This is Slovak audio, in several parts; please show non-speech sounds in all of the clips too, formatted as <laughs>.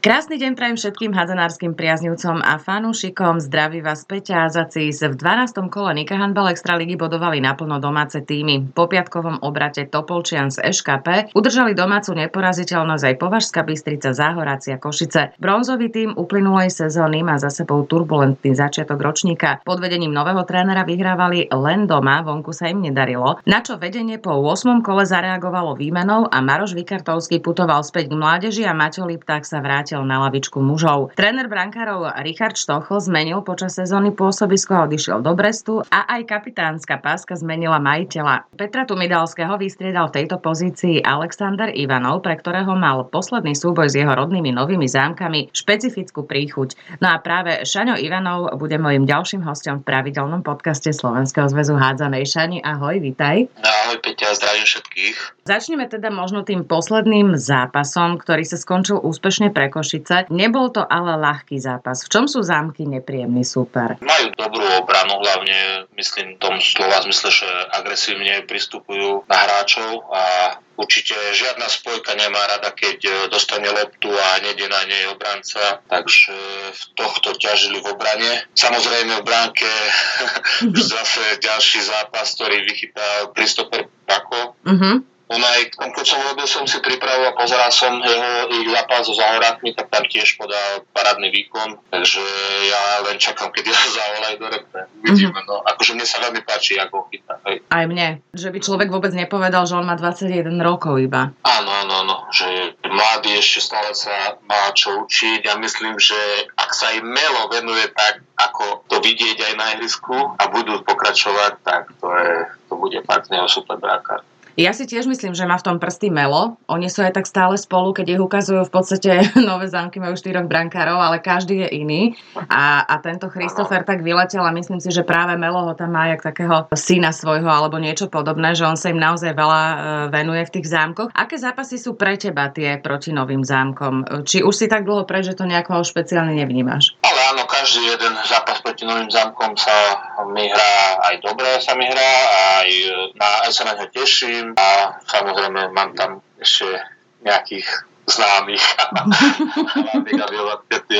Krásny deň prajem všetkým hadzanárskym priaznivcom a fanúšikom. Zdraví vás Peťa a. V 12. kole Nika Handball Extraligy bodovali naplno domáce týmy. Po piatkovom obrate Topolčian z EŠKP udržali domácu neporaziteľnosť aj Považská Bystrica, Záhorácia, Košice. Bronzový tým uplynulej sezóny má za sebou turbulentný začiatok ročníka. Pod vedením nového trénera vyhrávali len doma, vonku sa im nedarilo. Na čo vedenie po 8. kole zareagovalo výmenou a Maroš Vikartovský putoval späť k mládeži a Maťo Lipták sa vrátil vrátil na lavičku mužov. Tréner brankárov Richard Štochl zmenil počas sezóny pôsobisko a odišiel do Brestu a aj kapitánska páska zmenila majiteľa. Petra Tumidalského vystriedal v tejto pozícii Alexander Ivanov, pre ktorého mal posledný súboj s jeho rodnými novými zámkami špecifickú príchuť. No a práve Šaňo Ivanov bude mojim ďalším hostom v pravidelnom podcaste Slovenského zväzu hádzanej. Šani, ahoj, vitaj. Ahoj Peťa, zdravím všetkých. Začneme teda možno tým posledným zápasom, ktorý sa skončil úspešne pre Košice. Nebol to ale ľahký zápas. V čom sú zámky nepríjemný super? Majú dobrú obranu, hlavne myslím tom slova zmysle, že agresívne pristupujú na hráčov a určite žiadna spojka nemá rada, keď dostane loptu a nejde na nej obranca, takže v tohto ťažili v obrane. Samozrejme v bránke <laughs> <laughs> zase ďalší zápas, ktorý vychytal Christopher Pako. Uh-huh on aj, keď som robil som si prípravu a pozeral som jeho ich zápas so Zahorátmi, tak tam tiež podal parádny výkon, takže ja len čakám, keď ja zavolajú do repre. Vidíme, mm-hmm. no. Akože mne sa veľmi páči, ako ho chytá. Hej. Aj mne. Že by človek vôbec nepovedal, že on má 21 rokov iba. Áno, áno, áno. Že mladý ešte stále sa má čo učiť. Ja myslím, že ak sa aj Melo venuje tak, ako to vidieť aj na ihrisku a budú pokračovať, tak to, je, to bude fakt super brákar. Ja si tiež myslím, že má v tom prsty Melo. Oni sú aj tak stále spolu, keď ich ukazujú v podstate <laughs> nové zámky, majú štyroch brankárov, ale každý je iný. A, a tento Christopher tak vyletel a myslím si, že práve Melo ho tam má jak takého syna svojho alebo niečo podobné, že on sa im naozaj veľa e, venuje v tých zámkoch. Aké zápasy sú pre teba tie proti novým zámkom? Či už si tak dlho preč, že to nejako špeciálne nevnímaš? Ale áno, každý jeden zápas proti novým zámkom sa mi hrá aj dobre, sa mi hrá, aj, na, aj sa na ňo teším a samozrejme mám tam ešte nejakých známych <laughs>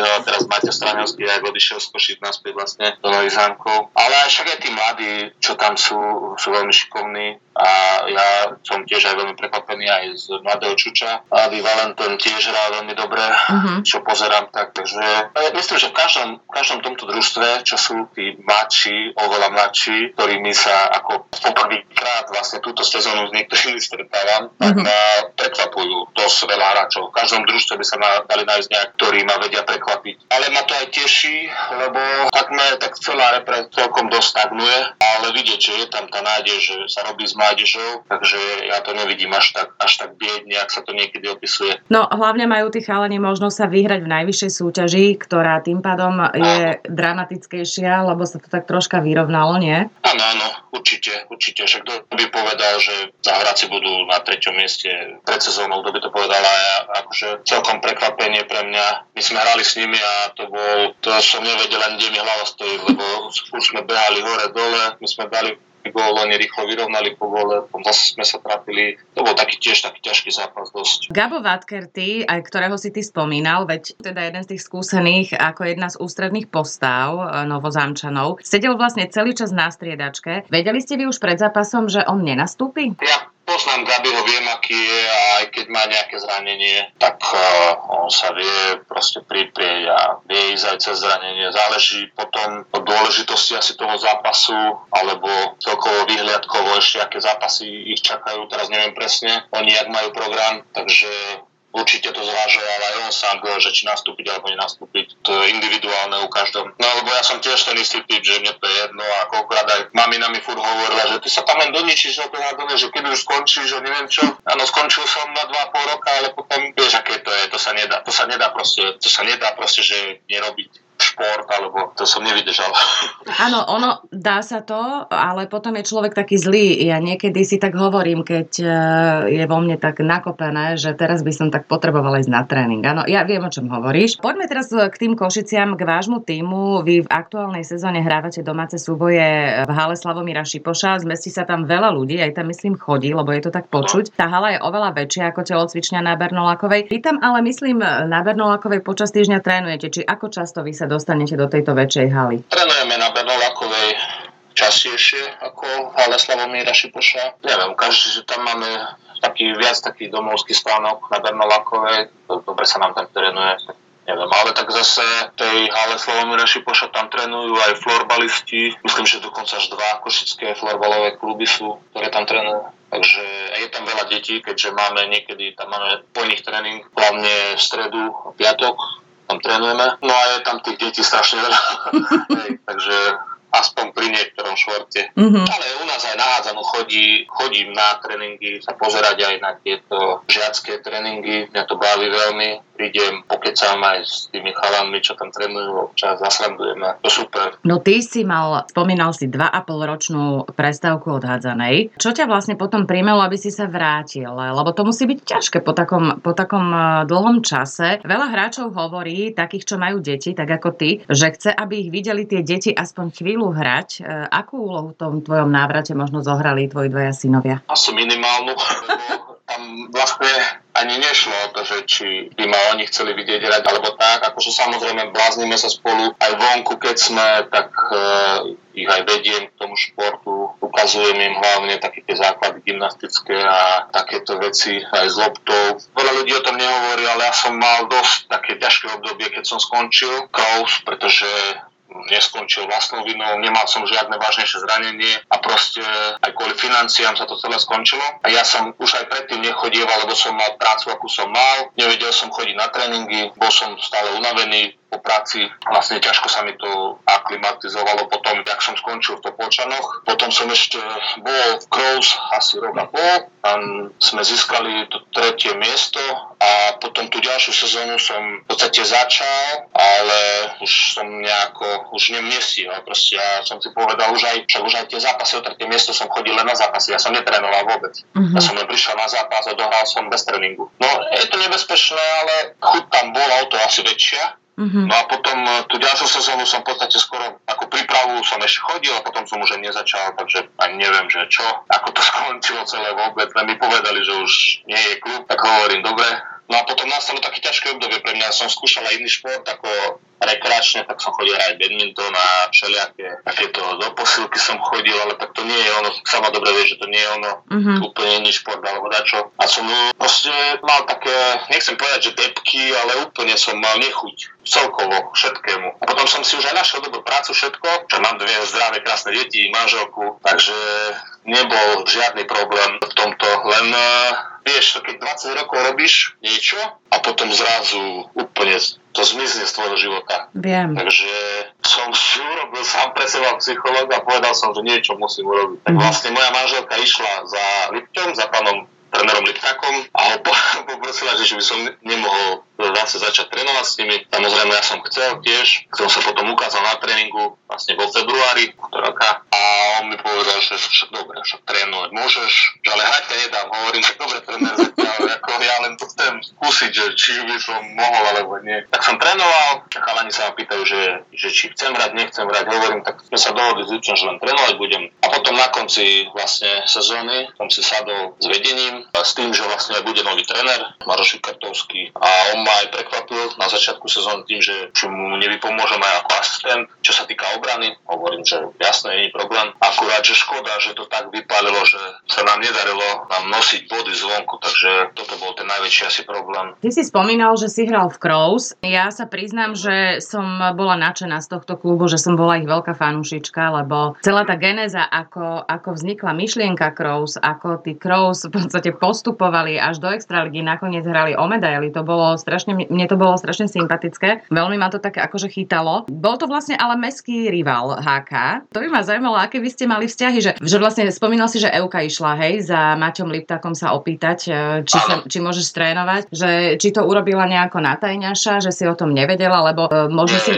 a teraz Maťo Straňovský aj odišiel z Košic naspäť vlastne do Nových zámkov. Ale aj však aj tí mladí, čo tam sú, sú veľmi šikovní a ja som tiež aj veľmi prekvapený aj z mladého Čuča. Mladý Valentín tiež hrá veľmi dobre, uh-huh. čo pozerám tak, takže myslím, že v každom, v každom tomto družstve, čo sú tí mladší, oveľa mladší, ktorými sa ako poprvýkrát vlastne túto sezónu s niektorými stretávam, tak mhm. ma prekvapujú dosť veľa hráčov. V každom družstve by sa dali nájsť nejak, ktorí ma vedia prekvapiť. Ale ma to aj teší, lebo takmer tak celá repre celkom dosť stagnuje, ale vidieť, že je tam tá nádej, že sa robí z mládežou, takže ja to nevidím až tak, až tak biedne, ak sa to niekedy opisuje. No hlavne majú tí chalani možnosť sa vyhrať v najvyššej súťaži, ktorá tým pádom je áno. dramatickejšia, lebo sa to tak troška vyrovnalo, nie? Áno, áno, určite, určite. Však by povedal, že zahráci budú na treťom mieste pred sezónou, kto by to povedal a ja, akože celkom prekvapenie pre mňa. My sme hrali s nimi a to bol, to som nevedel kde mi hlava stojí, lebo už sme behali hore dole, my sme dali gól, oni rýchlo vyrovnali po gole, zase sme sa trafili. To bol taký tiež taký ťažký zápas dosť. Gabo Vatkerty, aj ktorého si ty spomínal, veď teda jeden z tých skúsených ako jedna z ústredných postav e, novozámčanov, sedel vlastne celý čas na striedačke. Vedeli ste vy už pred zápasom, že on nenastúpi? Ja poznám Gabiho, viem, aký je a aj keď má nejaké zranenie, tak uh, on sa vie proste priprieť a vie ísť aj cez zranenie. Záleží potom od dôležitosti asi toho zápasu alebo celkovo vyhliadkovo ešte, aké zápasy ich čakajú. Teraz neviem presne, oni jak majú program, takže určite to zvážoval aj on sám, že či nastúpiť alebo nenastúpiť. To je individuálne u každom. No lebo ja som tiež ten istý typ, že mne to je jedno a koľkokrát aj mamina mi furt hovorila, že ty sa tam len doničíš na to nádone, že keď už skončíš, že neviem čo. Áno, skončil som na 2,5 roka, ale potom vieš, aké to je, to sa nedá. To sa nedá proste, to sa nedá proste, že nerobiť šport, alebo to som nevydržal. <laughs> Áno, ono dá sa to, ale potom je človek taký zlý. Ja niekedy si tak hovorím, keď e, je vo mne tak nakopené, že teraz by som tak potrebovala ísť na tréning. Áno, ja viem, o čom hovoríš. Poďme teraz k tým Košiciam, k vášmu týmu. Vy v aktuálnej sezóne hrávate domáce súboje v hale Slavomíra Šipoša. Zmestí sa tam veľa ľudí, aj tam myslím chodí, lebo je to tak počuť. Tá hala je oveľa väčšia ako telocvičňa na Bernolakovej. Pýtam, ale myslím, na Bernolakovej počas týždňa trénujete. Či ako často vy sa dostanete do tejto väčšej haly? Trénujeme na Bernolakovej častejšie ako v hale Slavomíra Šipoša. Neviem, každý, že tam máme taký viac taký domovský stánok na Bernolakovej. Dobre sa nám tam trénuje neviem, ale tak zase tej hale Slavomíra Šipoša tam trénujú aj florbalisti, myslím, že dokonca až dva košické florbalové kluby sú, ktoré tam trénujú. Takže je tam veľa detí, keďže máme niekedy, tam máme po nich tréning, hlavne v stredu a piatok, tam trénujeme. No a je tam tých detí strašne veľa. <laughs> takže aspoň pri niektorom švorte. Mm-hmm. Ale u nás aj na hádzanú chodí, chodím na tréningy, sa pozerať aj na tieto žiacké tréningy. Mňa to baví veľmi. Prídem, pokecám aj s tými chalanmi, čo tam trénujú, občas zasrandujeme. To super. No ty si mal, spomínal si 2,5 ročnú prestávku od hádzanej. Čo ťa vlastne potom príjmelo, aby si sa vrátil? Lebo to musí byť ťažké po takom, po takom e, dlhom čase. Veľa hráčov hovorí, takých, čo majú deti, tak ako ty, že chce, aby ich videli tie deti aspoň chvíľu hrať. E, akú úlohu v tom tvojom návrate možno zohrali tvoji dvaja synovia? Asi minimálnu, <laughs> tam vlastne ani nešlo o to, že či by ma oni chceli vidieť hrať alebo tak, akože samozrejme bláznime sa spolu aj vonku, keď sme, tak uh, ich aj vediem k tomu športu, ukazujem im hlavne také tie základy gymnastické a takéto veci aj s loptou. Veľa ľudí o tom nehovorí, ale ja som mal dosť také ťažké obdobie, keď som skončil Kraus, pretože neskončil vlastnou vinou, nemal som žiadne vážnejšie zranenie a proste aj kvôli financiám sa to celé skončilo. A ja som už aj predtým nechodieval, lebo som mal prácu, akú som mal, nevedel som chodiť na tréningy, bol som stále unavený, po práci vlastne ťažko sa mi to aklimatizovalo potom, jak som skončil v Topolčanoch. Potom som ešte bol v Crows asi rok a pol, tam sme získali to tretie miesto a potom tú ďalšiu sezónu som v podstate začal, ale už som nejako, už nestíhal. Proste ja som si povedal, už aj, však už aj tie zápasy o tretie miesto som chodil len na zápasy, ja som netrénoval vôbec. Uh-huh. Ja som len prišiel na zápas a dohral som bez tréningu. No je to nebezpečné, ale chuť tam bola o to asi väčšia Mm-hmm. No a potom e, tú ďalšiu sezónu som v podstate skoro ako prípravu som ešte chodil a potom som už aj nezačal, takže ani neviem, že čo, ako to <laughs> skončilo celé vôbec. Len mi povedali, že už nie je klub, tak hovorím, dobre. No a potom nastalo také ťažké obdobie pre mňa. Som skúšal aj iný šport, ako rekreačne, tak som chodil aj badminton a všelijaké takéto do posilky som chodil, ale tak to nie je ono, sama dobre vie, že to nie je ono, mm-hmm. úplne iný šport alebo dačo. A som proste mal také, nechcem povedať, že depky, ale úplne som mal nechuť celkovo všetkému. A potom som si už aj našiel dobrú prácu, všetko, čo mám dve zdravé, krásne deti, manželku, takže nebol žiadny problém v tomto, len vieš, keď 20 rokov robíš niečo a potom zrazu úplne to zmizne z tvojho života. Viem. Takže som si urobil sám pre seba psychológ a povedal som, že niečo musím urobiť. Tak mhm. vlastne moja manželka išla za Lipťom, za pánom trénerom Liptakom a ho <laughs> poprosila, že by som nemohol zase začať trénovať s nimi. Samozrejme, ja som chcel tiež, som sa potom ukázal na tréningu vlastne vo februári roka a on mi povedal, že však dobre, však trénovať môžeš, že ale hrať ťa nedám. Hovorím, tak dobre, tréner, ale ako ja len to chcem skúsiť, že či by som mohol alebo nie. Tak som trénoval, chalani sa ma pýtajú, že, že či chcem hrať, nechcem hrať. Hovorím, tak sme sa dohodli s že len trénovať budem. A potom na konci vlastne sezóny som si sadol s vedením s tým, že vlastne bude nový tréner, Maroš Kartovský a on ma aj prekvapil na začiatku sezóny tým, že či mu aj ako asistent, čo sa týka obrany. Hovorím, že jasné, nie je problém. Akurát, že škoda, že to tak vypálilo, že sa nám nedarilo nám nosiť body zvonku, takže toto bol ten najväčší asi problém. Ty si spomínal, že si hral v Crows. Ja sa priznám, že som bola nadšená z tohto klubu, že som bola ich veľká fanúšička, lebo celá tá genéza, ako, ako vznikla myšlienka Crows, ako tí Crows v podstate postupovali až do extraligy, nakoniec hrali o medaily, to bolo strašne strašne, mne to bolo strašne sympatické. Veľmi ma to také akože chytalo. Bol to vlastne ale meský rival HK. To by ma zaujímalo, aké by ste mali vzťahy, že, že vlastne spomínal si, že Euka išla, hej, za Maťom Liptakom sa opýtať, e, či, sa, či môžeš trénovať, že či to urobila nejako natajňaša, že si o tom nevedela, lebo uh, možno si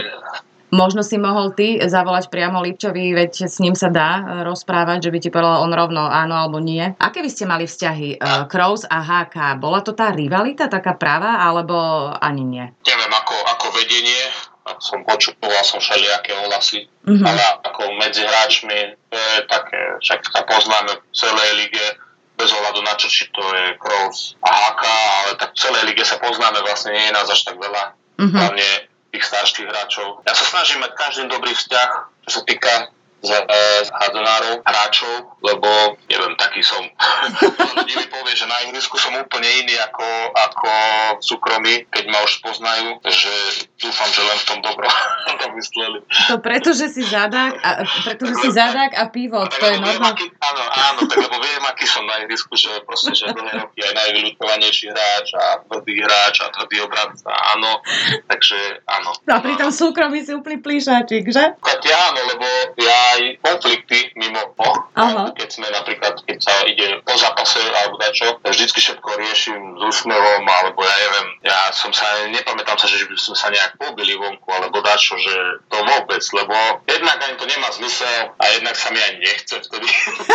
Možno si mohol ty zavolať priamo Lipčovi, veď s ním sa dá rozprávať, že by ti povedal on rovno áno alebo nie. Aké by ste mali vzťahy uh, Kroos a HK? Bola to tá rivalita taká práva, alebo ani nie? Neviem, ako, ako vedenie, som počúval som všelijaké ohlasy, mm-hmm. ale ako medzi hráčmi to je také, však sa poznáme v celej lige, bez ohľadu na čo, či to je Kroos a HK, ale tak v celej lige sa poznáme, vlastne nie je nás až tak veľa. Mm-hmm. Hlavne tých starších hráčov. Ja sa snažím mať každý dobrý vzťah, čo sa týka z, e, z hadzonárov, hráčov, lebo neviem, taký som. <laughs> Ľudí mi povie, že na ihrisku som úplne iný ako, ako v súkromí, keď ma už poznajú, že dúfam, že len v tom dobro <laughs> to mysleli. To preto, že si zadák a, pretože si zadák a pivo, no, to je normálne. Áno, áno, tak lebo viem, aký som na ihrisku, že proste, že dlhé roky aj najvyľutovanejší hráč a tvrdý hráč a tvrdý obranca, áno, takže áno. A pri tom súkromí si úplný plíšačik, že? Tak ja áno, lebo ja aj konflikty mimo, Aha. keď sme napríklad, keď sa ide po zápase alebo dačo, vždycky všetko riešim s úsmevom, alebo ja neviem, ja som sa, nepamätám sa, že by sme sa nejak pobili vonku, alebo dačo, že to vôbec, lebo jednak ani to nemá zmysel a jednak sa mi aj nechce vtedy.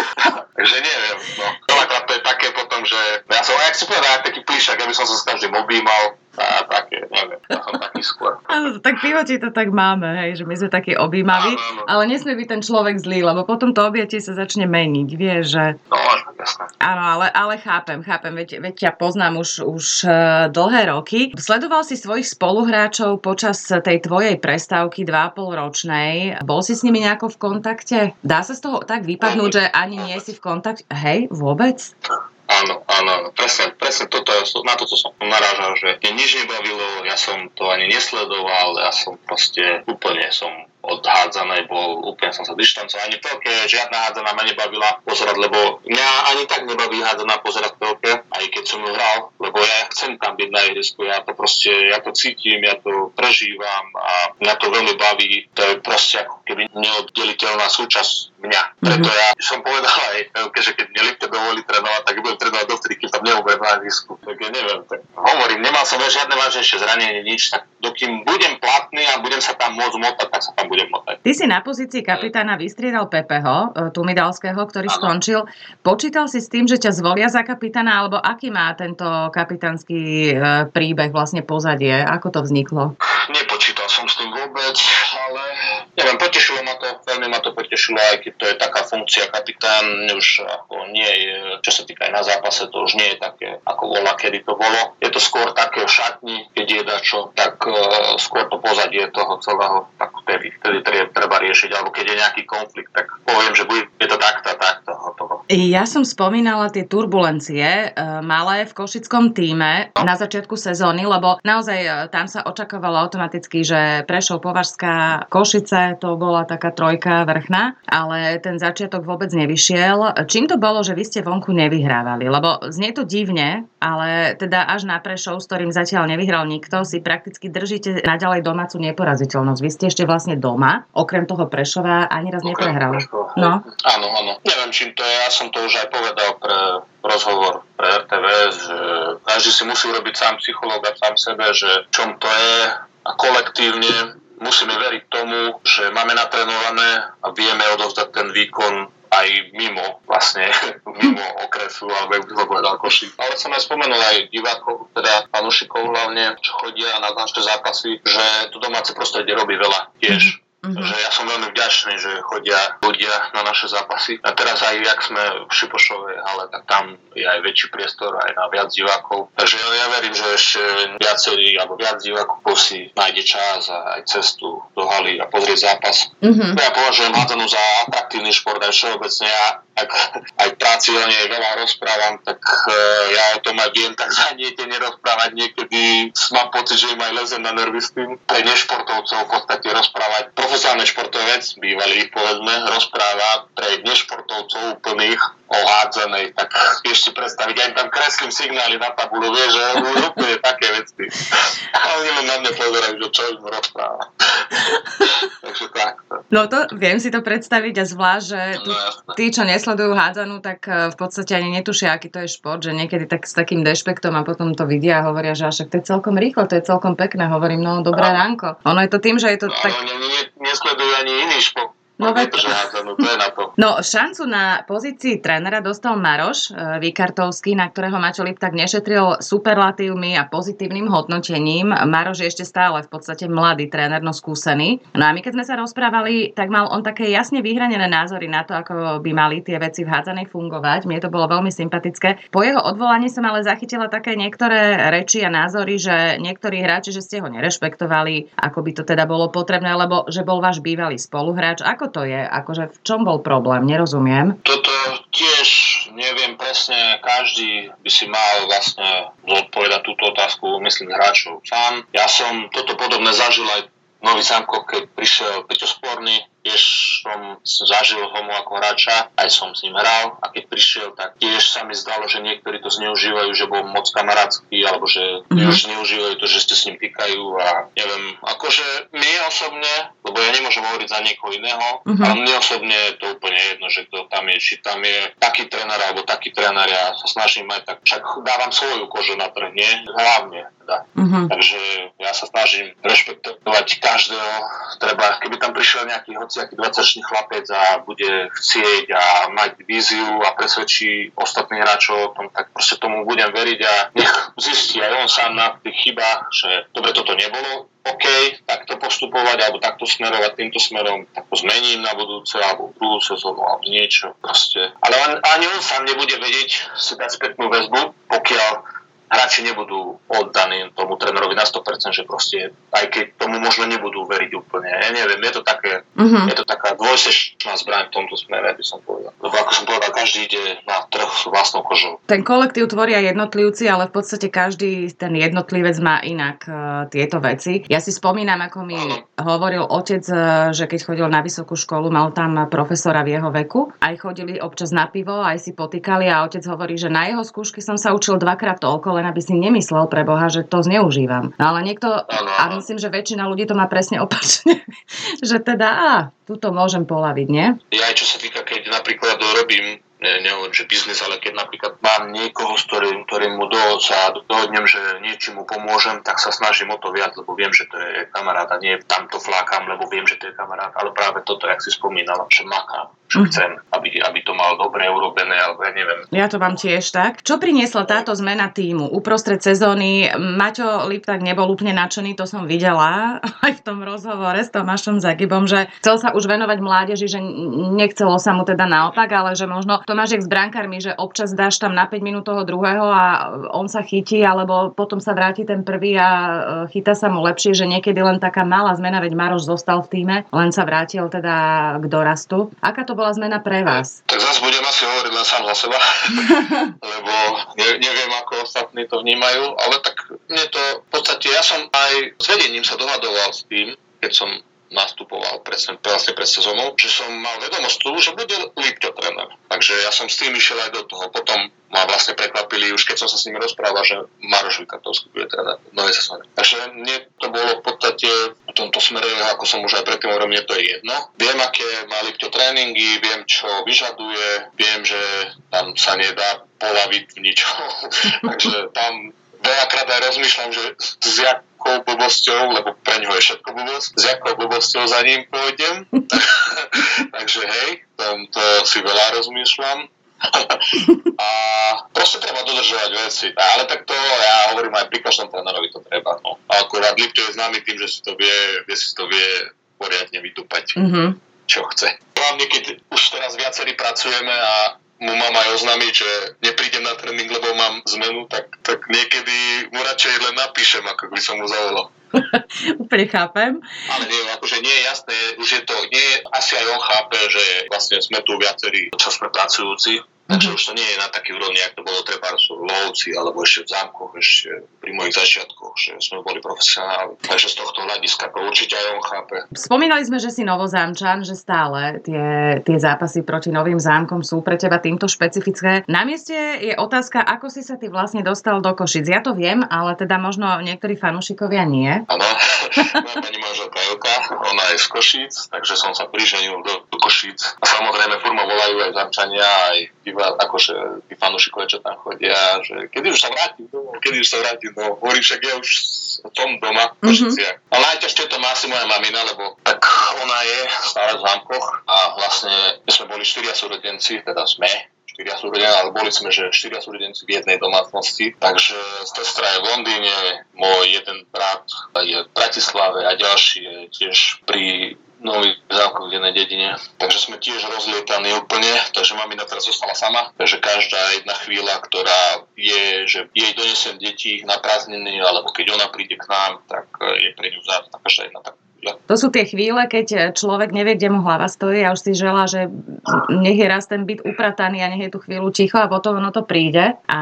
<laughs> Takže neviem, no. Veľakrát to je také potom, že ja som, jak si povedal, taký plíšak, ja by som sa s každým objímal, a také, neviem, ja som taký skôr. <laughs> Áno, tak či to tak máme, hej, že my sme takí objímaví, ale nesmie byť ten človek zlý, lebo potom to objatie sa začne meniť, vieš, že... No, jasné. Áno, ale, ale chápem, chápem, veď, veď ťa poznám už, už uh, dlhé roky. Sledoval si svojich spoluhráčov počas tej tvojej prestávky 2,5 ročnej. Bol si s nimi nejako v kontakte? Dá sa z toho tak vypadnúť, že ani nie si v kontakte? Hej, vôbec? <laughs> Áno, áno, presne, presne toto, na toto som narážal, že mne nič nebavilo, ja som to ani nesledoval, ja som proste úplne som od hádzanej bol, úplne som sa dištancoval, ani telke, žiadna hádzaná ma nebavila pozerať, lebo mňa ani tak nebaví hádzaná pozerať telke, aj keď som ju hral, lebo ja chcem tam byť na ihrisku, ja to proste, ja to cítim, ja to prežívam a mňa to veľmi baví, to je proste ako keby neoddeliteľná súčasť mňa. Preto mhm. ja som povedal aj že keď mne Lipte dovolí trénovať, tak budem trénovať dovtedy, keď tam neobudem na ihrisku. Tak ja neviem, tak hovorím, nemal som žiadne vážnejšie zranenie, nič, tak dokým budem platný a budem sa tam môcť motať, tak sa tam budem motať. Ty si na pozícii kapitána vystriedal Pepeho, e, Tumidalského, ktorý ano. skončil. Počítal si s tým, že ťa zvolia za kapitána, alebo aký má tento kapitánsky e, príbeh, vlastne pozadie? Ako to vzniklo? Nepočítal som s tým vôbec, neviem, potešilo ma to, veľmi ma to potešilo, aj keď to je taká funkcia kapitán, už ako nie je, čo sa týka aj na zápase, to už nie je také, ako bola, kedy to bolo. Je to skôr také v šatni, keď je dačo, tak uh, skôr to pozadie toho celého, tak vtedy, vtedy treba riešiť, alebo keď je nejaký konflikt, tak poviem, že bude, je to takto, takto, hotovo. Ja som spomínala tie turbulencie uh, malé v košickom týme na začiatku sezóny, lebo naozaj uh, tam sa očakávalo automaticky, že Prešov, Považská, Košice, to bola taká trojka vrchná, ale ten začiatok vôbec nevyšiel. Čím to bolo, že vy ste vonku nevyhrávali? Lebo znie to divne, ale teda až na Prešov, s ktorým zatiaľ nevyhral nikto, si prakticky držíte naďalej domácu neporaziteľnosť. Vy ste ešte vlastne doma, okrem toho Prešova, ani raz neprehrali. No. Áno, áno. Neviem, čím to je. Ja som to už aj povedal pre rozhovor pre RTV, že každý si musí urobiť sám psychológ a sám sebe, že čom to je a kolektívne musíme veriť tomu, že máme natrenované a vieme odovzdať ten výkon aj mimo, vlastne <laughs> mimo okresu, alebo jak by som povedal Koši. Ale som aj spomenul aj divákov, teda fanúšikov hlavne, čo chodia na naše zápasy, že to domáce prostredie robí veľa tiež. Mm-hmm. Že ja som veľmi vďačný, že chodia ľudia na naše zápasy. A teraz aj, jak sme v Šipošovej ale tak tam je aj väčší priestor aj na viac divákov. Takže ja verím, že ešte viacerí alebo viac divákov si nájde čas a aj cestu do haly a pozrieť zápas. Mm-hmm. Ja považujem hádzanú za atraktívny šport aj všeobecne. Ja ak aj práci o nej veľa rozprávam, tak uh, ja o tom aj viem tak <laughs> zanietene rozprávať. Niekedy mám pocit, že im aj lezem na nervy s tým. Pre nešportovcov v podstate rozprávať. Profesionálny športovec, bývalý povedzme, rozpráva pre nešportovcov úplných o hádzanej, tak vieš si predstaviť, im tam kreslím signály na tabulu, vieš, že úplne také veci. A oni len na mňa pozerajú, že čo im rozpráva. Takže tak. No to viem si to predstaviť a zvlášť, že tu, no, tí, čo nesledujú hádzanú, tak e, v podstate ani netušia, aký to je šport, že niekedy tak s takým dešpektom a potom to vidia a hovoria, že však to je celkom rýchlo, to je celkom pekné. Hovorím, no dobré no. ránko. Ono je to tým, že je to no, tak... Oni nesledujú ani iný šport No, veď... no, to je na to. <laughs> no šancu na pozícii trénera dostal Maroš e, Výkartovský, na ktorého Mačo tak nešetril superlatívmi a pozitívnym hodnotením. Maroš je ešte stále v podstate mladý tréner, no skúsený. No a my keď sme sa rozprávali, tak mal on také jasne vyhranené názory na to, ako by mali tie veci v hádzanej fungovať. Mne to bolo veľmi sympatické. Po jeho odvolaní som ale zachytila také niektoré reči a názory, že niektorí hráči, že ste ho nerešpektovali, ako by to teda bolo potrebné, lebo že bol váš bývalý spoluhráč. Ako to je? Akože v čom bol problém? Nerozumiem. Toto tiež neviem presne, každý by si mal vlastne zodpovedať túto otázku, myslím, hráčov sám. Ja som toto podobné zažil aj Nový Zámko, keď prišiel Peťo Sporný, tiež som zažil ho mu ako hráča, aj som s ním hral a keď prišiel, tak tiež sa mi zdalo, že niektorí to zneužívajú, že bol moc kamarátsky, alebo že mm-hmm. už zneužívajú to, že ste s ním týkajú a neviem, akože mne osobne, lebo ja nemôžem hovoriť za niekoho iného, mm-hmm. ale mne osobne je to úplne jedno, že kto tam je, či tam je taký tréner alebo taký tréner, ja sa snažím aj tak, však dávam svoju kožu na trh, nie? Hlavne teda. Mm-hmm. Takže ja sa snažím rešpektovať každého, treba, keby tam prišiel nejaký hociaký 20 chlapec a bude chcieť a mať víziu a presvedčí ostatných hráčov o tom, tak proste tomu budem veriť a nech zistí aj on sám na tých chybách, že dobre, toto nebolo, OK, takto postupovať alebo takto smerovať týmto smerom, tak to zmením na budúce alebo druhú sezónu alebo niečo proste. Ale ani on sám nebude vedieť si dať spätnú väzbu, pokiaľ hráči nebudú oddaní tomu trénerovi na 100%, že proste, aj keď tomu možno nebudú veriť úplne. Ja neviem, je to také, uh-huh. je to taká dvojsečná zbraň v tomto smere, by som povedal. Lebo ako som povedal, každý ide na trh s vlastnou kožou. Ten kolektív tvoria jednotlivci, ale v podstate každý ten jednotlivec má inak uh, tieto veci. Ja si spomínam, ako mi ano. hovoril otec, uh, že keď chodil na vysokú školu, mal tam profesora v jeho veku. Aj chodili občas na pivo, aj si potýkali a otec hovorí, že na jeho skúšky som sa učil dvakrát toľko, len aby si nemyslel pre Boha, že to zneužívam. No ale niekto, a myslím, že väčšina ľudí to má presne opačne, <laughs> že teda, á, tuto môžem polaviť, nie? Ja aj čo sa týka, keď napríklad robím ne, nehovorím, že biznis, ale keď napríklad mám niekoho, s ktorým, ktorým mu do, sa dohodnem, že niečím mu pomôžem, tak sa snažím o to viac, lebo viem, že to je kamarát a nie tam to flákam, lebo viem, že to je kamarát, ale práve toto, jak si spomínala, že makám, že mm. chcem, aby, aby to mal dobre urobené, alebo ja neviem. Ja to mám tiež tak. Čo priniesla táto zmena týmu? Uprostred sezóny Maťo Liptak nebol úplne nadšený, to som videla <laughs> aj v tom rozhovore s Tomášom Zagibom, že chcel sa už venovať mládeži, že nechcelo sa mu teda naopak, ale že možno to máš s brankármi, že občas dáš tam na 5 minút toho druhého a on sa chytí, alebo potom sa vráti ten prvý a e, chytá sa mu lepšie, že niekedy len taká malá zmena, veď Maroš zostal v týme, len sa vrátil teda k dorastu. Aká to bola zmena pre vás? Tak zase budem asi hovoriť len sám za seba, <laughs> lebo ne, neviem, ako ostatní to vnímajú, ale tak mne to v podstate, ja som aj s vedením sa dohadoval s tým, keď som nastupoval presne, presne pred sezónou, že som mal vedomosť tu, že bude Lipťo tréner. Takže ja som s tým išiel aj do toho. Potom ma vlastne prekvapili, už keď som sa s nimi rozprával, že Maroš Vikatovský bude tréner v novej sezóne. Takže mne to bolo v podstate v tomto smere, ako som už aj predtým hovoril, mne to je jedno. Viem, aké má Lipťo tréningy, viem, čo vyžaduje, viem, že tam sa nedá polaviť v ničom. <laughs> Takže tam veľakrát aj rozmýšľam, že s jakou blbosťou, lebo pre ňo je všetko blbosť, s jakou blbosťou za ním pôjdem. <laughs> Takže hej, tam to si veľa rozmýšľam. <laughs> a proste treba dodržovať veci. Ale tak to ja hovorím aj pri každom trénerovi to treba. No. A akurát Lipto je známy tým, že si to vie, vie si to vie poriadne vydúpať, mm-hmm. čo chce. Hlavne keď už teraz viacerí pracujeme a mu mám aj oznámiť, že neprídem na tréning, lebo mám zmenu, tak, tak niekedy mu radšej len napíšem, ako by som mu zavolal. <laughs> Úplne chápem. Ale nie, akože nie je jasné, už je to, nie, asi aj on chápe, že vlastne sme tu viacerí, čo sme pracujúci, Takže už to nie je na taký úrovni, ako to bolo treba v lovci alebo ešte v zámkoch, ešte pri mojich začiatkoch, že sme boli profesionáli. Takže z tohto hľadiska to určite aj on chápe. Spomínali sme, že si novozámčan, že stále tie, tie zápasy proti novým zámkom sú pre teba týmto špecifické. Na mieste je otázka, ako si sa ty vlastne dostal do Košic. Ja to viem, ale teda možno niektorí fanúšikovia nie. Áno, <laughs> pani manželka Jelka, ona je z Košic, takže som sa priženil do, do Košic. A samozrejme, furma volajú aj zamčania, aj iba akože tí fanúšikovia, čo tam chodia, že kedy už sa vrátim domov, kedy už sa vrátim domov. Hovorím, však ja už som doma v Košiciach. Mm-hmm. Ale najťažšie to má asi moja mamina, lebo tak ona je stále v zámkoch a vlastne my sme boli štyria súrodenci, teda sme, štyria súrodenci, ale boli sme, že štyria súrodenci v jednej domácnosti. Takže sestra je v Londýne, môj jeden brat je v Bratislave a ďalší je tiež pri nový zámok v jednej dedine. Takže sme tiež rozlietaní úplne, takže mamina teraz zostala sama. Takže každá jedna chvíľa, ktorá je, že jej donesem deti na prázdniny, alebo keď ona príde k nám, tak je pre ňu zároveň každá jedna tak to sú tie chvíle, keď človek nevie, kde mu hlava stojí a už si želá, že nech je raz ten byt uprataný a nech je tu chvíľu ticho a potom ono to príde. A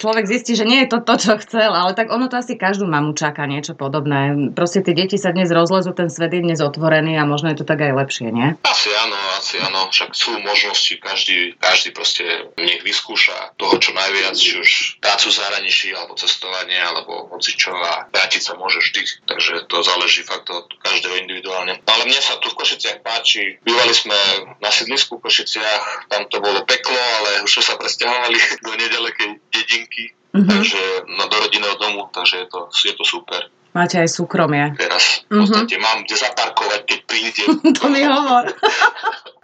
človek zistí, že nie je to to, čo chcel, ale tak ono to asi každú mamu čaká niečo podobné. Proste tie deti sa dnes rozlezú, ten svet je dnes otvorený a možno je to tak aj lepšie, nie? Asi áno, asi áno. Však sú možnosti, každý, každý proste nech vyskúša toho, čo najviac, či už prácu zahraničí, alebo cestovanie, alebo hoci čo a vrátiť sa môže vždy. Takže to záleží fakt od každého individuálne. Ale mne sa tu v Košiciach páči. Bývali sme na sídlisku v Košiciach, tam to bolo peklo, ale už sa presťahovali <laughs> do nedalekej dedinky, mm-hmm. takže no, do rodinného domu, takže je to, je to super. Máte aj súkromie. Teraz v podstate mm-hmm. mám kde zaparkovať, keď prídem. <laughs> to mi hovor. <laughs>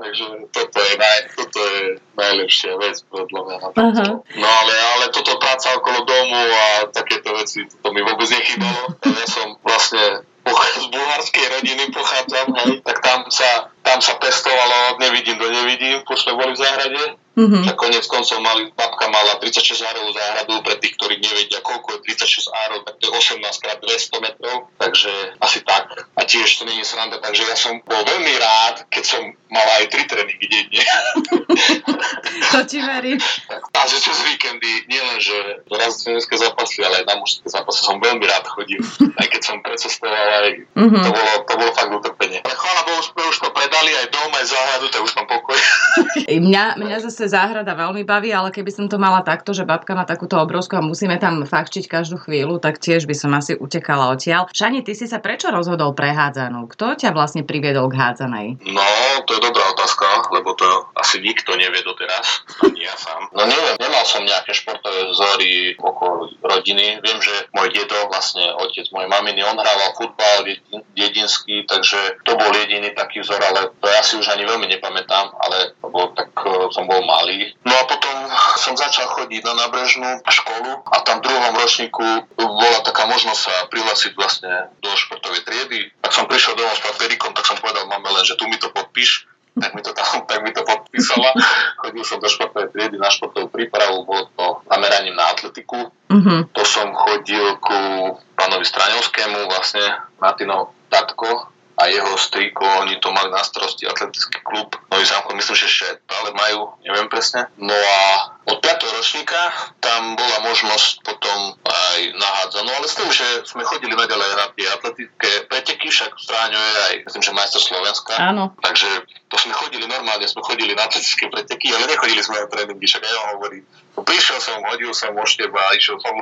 Takže toto je, naj, toto je najlepšia vec podľa mňa na tomto. No ale, ale toto práca okolo domu a takéto veci, to mi vôbec nechybalo. Ja som vlastne z bulharskej rodiny pochádzam, hej, tak tam sa, tam sa pestovalo od nevidím do nevidím, keď sme boli v záhrade. Mm-hmm. A konec koncov mali, babka mala 36 árovú záhradu, pre tých, ktorí nevedia, koľko je 36 árov, tak to je 18 krát 200 metrov, takže asi tak. A tiež to nie je sranda, takže ja som bol veľmi rád, keď som mal aj tri tréningy denne. <laughs> to ti verím. A že cez víkendy, nielen, že do dneska zápasy, ale aj na mužské zápasy som veľmi rád chodil. <laughs> Aj keď som precestoval, aj mm-hmm. to, bolo, to bolo fakt utrpenie. Chvála Bohu, sme už to predali, aj dom, aj záhradu, tak už mám pokoj. <laughs> mňa, mňa zase zase záhrada veľmi baví, ale keby som to mala takto, že babka má takúto obrovskú a musíme tam fakčiť každú chvíľu, tak tiež by som asi utekala odtiaľ. Šani, ty si sa prečo rozhodol pre hádzanú? Kto ťa vlastne priviedol k hádzanej? No, to je dobrá otázka, lebo to asi nikto nevie doteraz, ani ja sám. No neviem, nemal som nejaké športové vzory okolo rodiny. Viem, že môj dedo, vlastne otec mojej maminy, on hrával futbal dedinský, takže to bol jediný taký vzor, ale to ja si už ani veľmi nepamätám, ale lebo tak eh, som bol malý. No a potom som začal chodiť na nábrežnú školu a tam v druhom ročníku bola taká možnosť sa prihlásiť vlastne do športovej triedy. Tak som prišiel domov s paperikom, tak som povedal mame len, že tu mi to podpíš tak mi to tam, <laughs> tak mi to podpísala. Chodil som do športovej triedy na športovú prípravu, bolo to zameraním na atletiku. Mm-hmm. To som chodil ku pánovi Straňovskému, vlastne Martino Tatko, a jeho strýko, oni to mali na starosti atletický klub Nový zámkov, myslím, že ešte ale majú, neviem presne. No a od 5. ročníka tam bola možnosť potom aj nahádzanú, ale s tým, že sme chodili naďalej na tie atletické preteky, však Stráňo je aj, myslím, že majster Slovenska. Áno. Takže to sme chodili normálne, sme chodili na atletické preteky, ale nechodili sme na tréningy, však aj on hovorí, prišiel som, hodil som o šteba a išiel som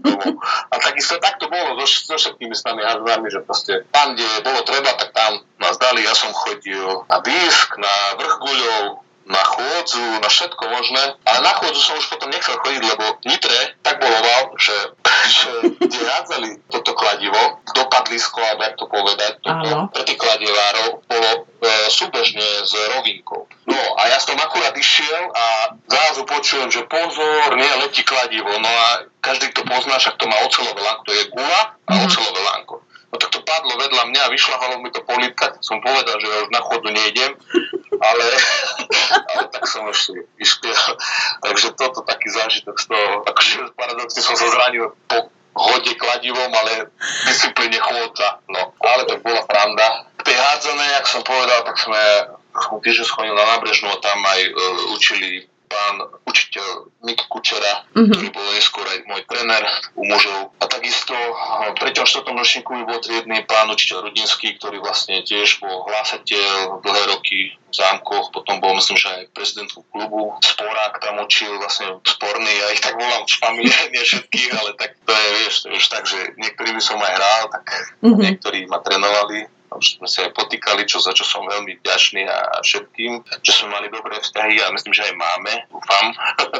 domov. A takisto tak to bolo so, so všetkými s nami hádzanami, že proste tam, kde bolo treba, tak tam nás dali. Ja som chodil na disk, na vrch guľov, na chôdzu, na všetko možné. Ale na chôdzu som už potom nechcel chodiť, lebo Nitre tak bolo wow, že, že kde hádzali toto kladivo, dopadlisko, alebo jak to povedať, toto, pre tých kladivárov bolo e, súbežne s rovinkou. No a ja som akurát išiel a zrazu počujem, že pozor, nie letí kladivo. No a každý, kto pozná, však to má ocelové lánko, to je gula a mm-hmm. ocelové lánko. No tak to padlo vedľa mňa vyšľahalo mi to polípka, som povedal, že ja už na chodu nejdem, ale, <laughs> ale tak som ešte išiel. Takže toto taký zážitok z toho, akože paradoxne som sa zranil po hode kladivom, ale disciplíne chôdca. No, ale to bola pravda. Tie hádzané, jak som povedal, tak sme týždeň chodil na nábrežnú a tam aj uh, učili pán učiteľ Mik Kučera, mm-hmm. ktorý bol neskôr aj môj tréner u mužov. A takisto v 3. 4. ročníku bol triedný pán učiteľ Rudinský, ktorý vlastne tiež bol hlásateľ dlhé roky v zámkoch, potom bol myslím, že aj prezidentu klubu Sporák tam učil vlastne sporný, ja ich tak volám <laughs> nie všetkých, ale tak to je, vieš, to je už tak, že niektorými som aj hral, tak mm-hmm. niektorí ma trénovali už sme sa aj potýkali, čo, za čo som veľmi vďačný a všetkým, že sme mali dobré vzťahy a myslím, že aj máme, dúfam.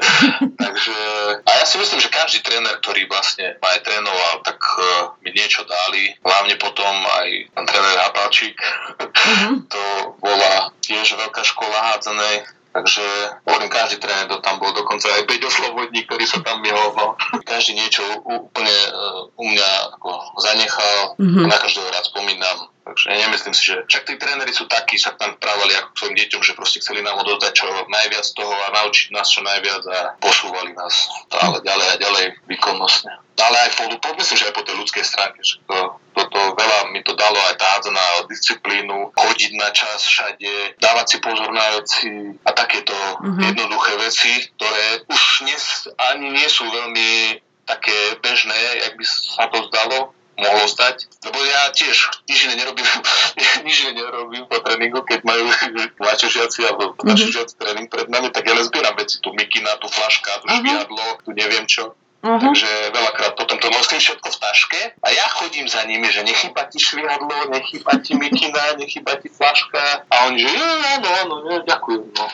<laughs> Takže, a ja si myslím, že každý tréner, ktorý vlastne ma aj trénoval, tak uh, mi niečo dali. Hlavne potom aj pán tréner Hapalčík. Mm-hmm. <laughs> to bola tiež veľká škola hádzanej Takže hovorím, každý tréner to tam bol, dokonca aj Peťo Slobodník, ktorý sa tam mihoval. <laughs> Každý niečo úplne uh, u mňa ako zanechal, mm-hmm. na každého rád spomínam. Takže nemyslím si, že však tí tréneri sú takí, sa tam právali ako svojim deťom, že proste chceli nám odozdať čo najviac toho a naučiť nás čo najviac a posúvali nás stále ďalej a ďalej výkonnostne. Ale aj po, po myslím, že aj po tej ľudskej stránke, že to, toto veľa mi to dalo aj tá na disciplínu, chodiť na čas všade, dávať si pozor na veci a takéto mm-hmm. jednoduché veci, ktoré už dnes ani nie sú veľmi také bežné, jak by sa to zdalo, mohlo stať. Lebo ja tiež nič iné nerobím, <laughs> nič iné nerobím po tréningu, keď majú mladšie alebo starší mm-hmm. žiaci tréning pred nami, tak ja len zbieram veci, tu mikina, tu flaška, tu uh-huh. šviadlo, tu neviem čo. Uh-huh. Takže veľakrát potom to nosím všetko v taške a ja chodím za nimi, že nechýba ti šviadlo, nechýba ti mikina, nechýba ti flaška a oni, že áno, áno, ďakujem. No.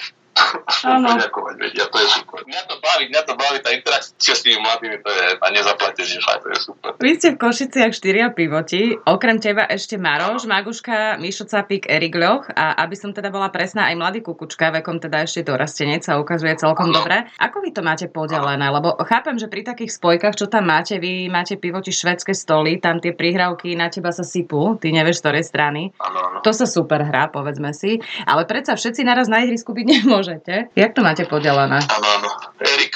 Áno. vedia, to je super. Mňa to baví, mňa to baví, tá interakcia s tými mladými, to je a nezaplatenie, fakt, to je super. Vy ste v Košiciach štyria pivoti, okrem teba ešte Maroš, Maguška, Mišo Capík, Erik Ľoch a aby som teda bola presná, aj mladý kukučka, vekom teda ešte dorastenec sa ukazuje celkom ano. dobre. Ako vy to máte podelené? Lebo chápem, že pri takých spojkách, čo tam máte, vy máte pivoti švedské stoly, tam tie prihrávky na teba sa sypú, ty nevieš, ktorej strany. Ano, ano. To sa super hrá, povedzme si, ale predsa všetci naraz na ihrisku byť nemôžu môžete. Jak to máte podelené? Áno, áno. Erik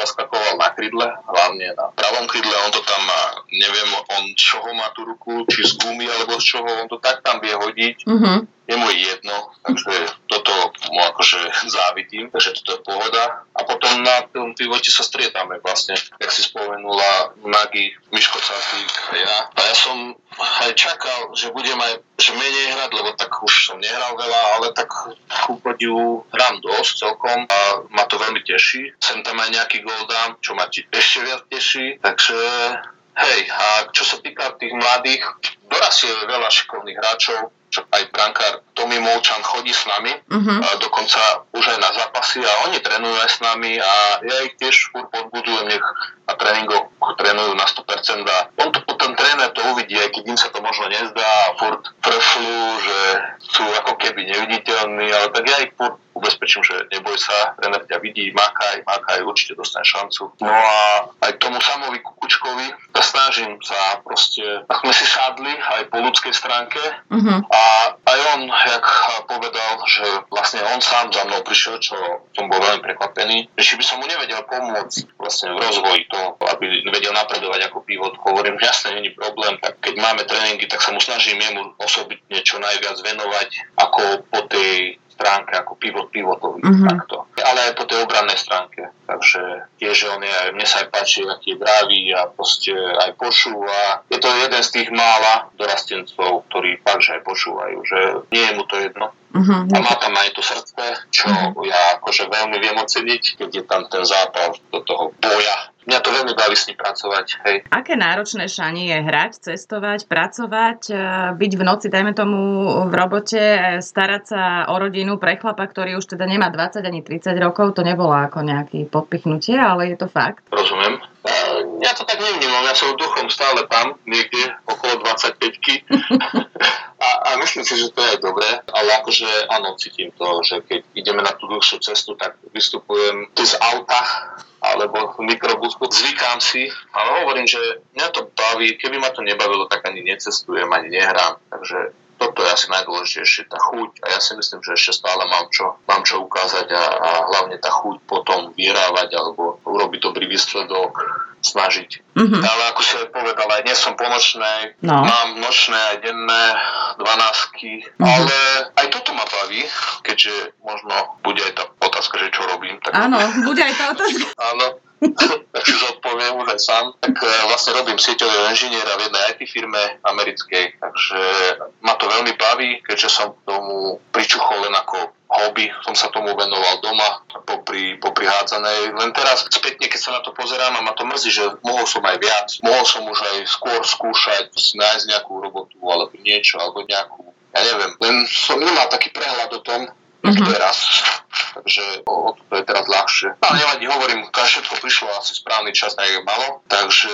zaskakoval na krydle, hlavne na pravom krydle, on to tam má, neviem, on čoho má tú ruku, či z gumy, alebo z čoho, on to tak tam vie hodiť. Uh-huh je mu jedno, takže toto mu akože závidím, takže toto je pohoda. A potom na tom pivote sa striedame vlastne, jak si spomenula Magi, Miško Safík a ja. A ja som aj čakal, že budem aj že menej hrať, lebo tak už som nehral veľa, ale tak ku podiu hrám dosť celkom a ma to veľmi teší. Sem tam aj nejaký gol dám, čo ma ešte viac teší, takže Hej, a čo sa týka tých mladých, dorastie veľa šikovných hráčov, čo aj brankár Tomi Molčan chodí s nami, uh-huh. a dokonca už aj na zápasy a oni trénujú aj s nami a ja ich tiež furt podbudujem, nech na tréningoch trénujú na 100% a on to, ten tréner to uvidí, aj keď im sa to možno nezdá a furt prešľú, že sú ako keby neviditeľní, ale tak ja ich furt ubezpečím, že neboj sa, tréner ťa vidí, makaj, makaj, určite dostane šancu. No a aj tomu samovi Kukučkovi snažím sa proste, tak sme si sadli aj po ľudskej stránke uh-huh. a aj on, jak povedal, že vlastne on sám za mnou prišiel, čo som bol veľmi prekvapený, že by som mu nevedel pomôcť vlastne v rozvoji toho, aby vedel napredovať ako pivot. Hovorím, že jasne, není problém, tak keď máme tréningy, tak sa mu snažím jemu osobitne čo najviac venovať, ako po tej stránke ako pivot pivotový mm-hmm. takto. Ale aj po tej obrannej stránke. Takže tiež on je, mne sa aj páči, aký je dravý a proste aj počúva. Je to jeden z tých mála dorastencov, ktorí fakt, že aj počúvajú, že nie je mu to jedno. Uh-huh. A má tam aj to srdce, čo uh-huh. ja akože veľmi viem oceniť, keď je tam ten zápal do toho boja mňa to veľmi baví s ním pracovať. Hej. Aké náročné šanie je hrať, cestovať, pracovať, e, byť v noci, dajme tomu v robote, starať sa o rodinu pre chlapa, ktorý už teda nemá 20 ani 30 rokov, to nebolo ako nejaký podpichnutie, ale je to fakt. Rozumiem. Ja to tak nevnímam, ja som duchom stále tam, niekde okolo 25 <laughs> a, a myslím si, že to je dobré, ale akože áno, cítim to, že keď ideme na tú dlhšiu cestu, tak vystupujem z auta alebo mikrobusku, zvykám si, ale hovorím, že mňa to baví, keby ma to nebavilo, tak ani necestujem, ani nehrám, takže toto je asi najdôležitejšie, tá chuť a ja si myslím, že ešte stále mám čo, mám čo ukázať a, a hlavne tá chuť potom vyrávať alebo urobiť dobrý výsledok, snažiť. Mm-hmm. Ale ako si aj povedal, aj dnes som po nočnej, no. mám nočné aj denné dvanásky, mm-hmm. ale aj toto ma baví, keďže možno bude aj tá otázka, že čo robím. Tak Áno, bude aj tá otázka. Áno, <laughs> tak si zodpoviem už aj sám. Tak e, vlastne robím sieťového inžiniera v jednej IT firme americkej, takže ma to veľmi baví, keďže som k tomu pričuchol len ako hobby, som sa tomu venoval doma, popri, popri hádzanej. Len teraz spätne, keď sa na to pozerám a ma to mrzí, že mohol som aj viac, mohol som už aj skôr skúšať nájsť nejakú robotu alebo niečo, alebo nejakú ja neviem, len som nemal taký prehľad o tom, mm-hmm. teraz. Takže o, to je teraz ľahšie. Ale nevadí, hovorím, všetko prišlo asi správny čas, tak je malo. Takže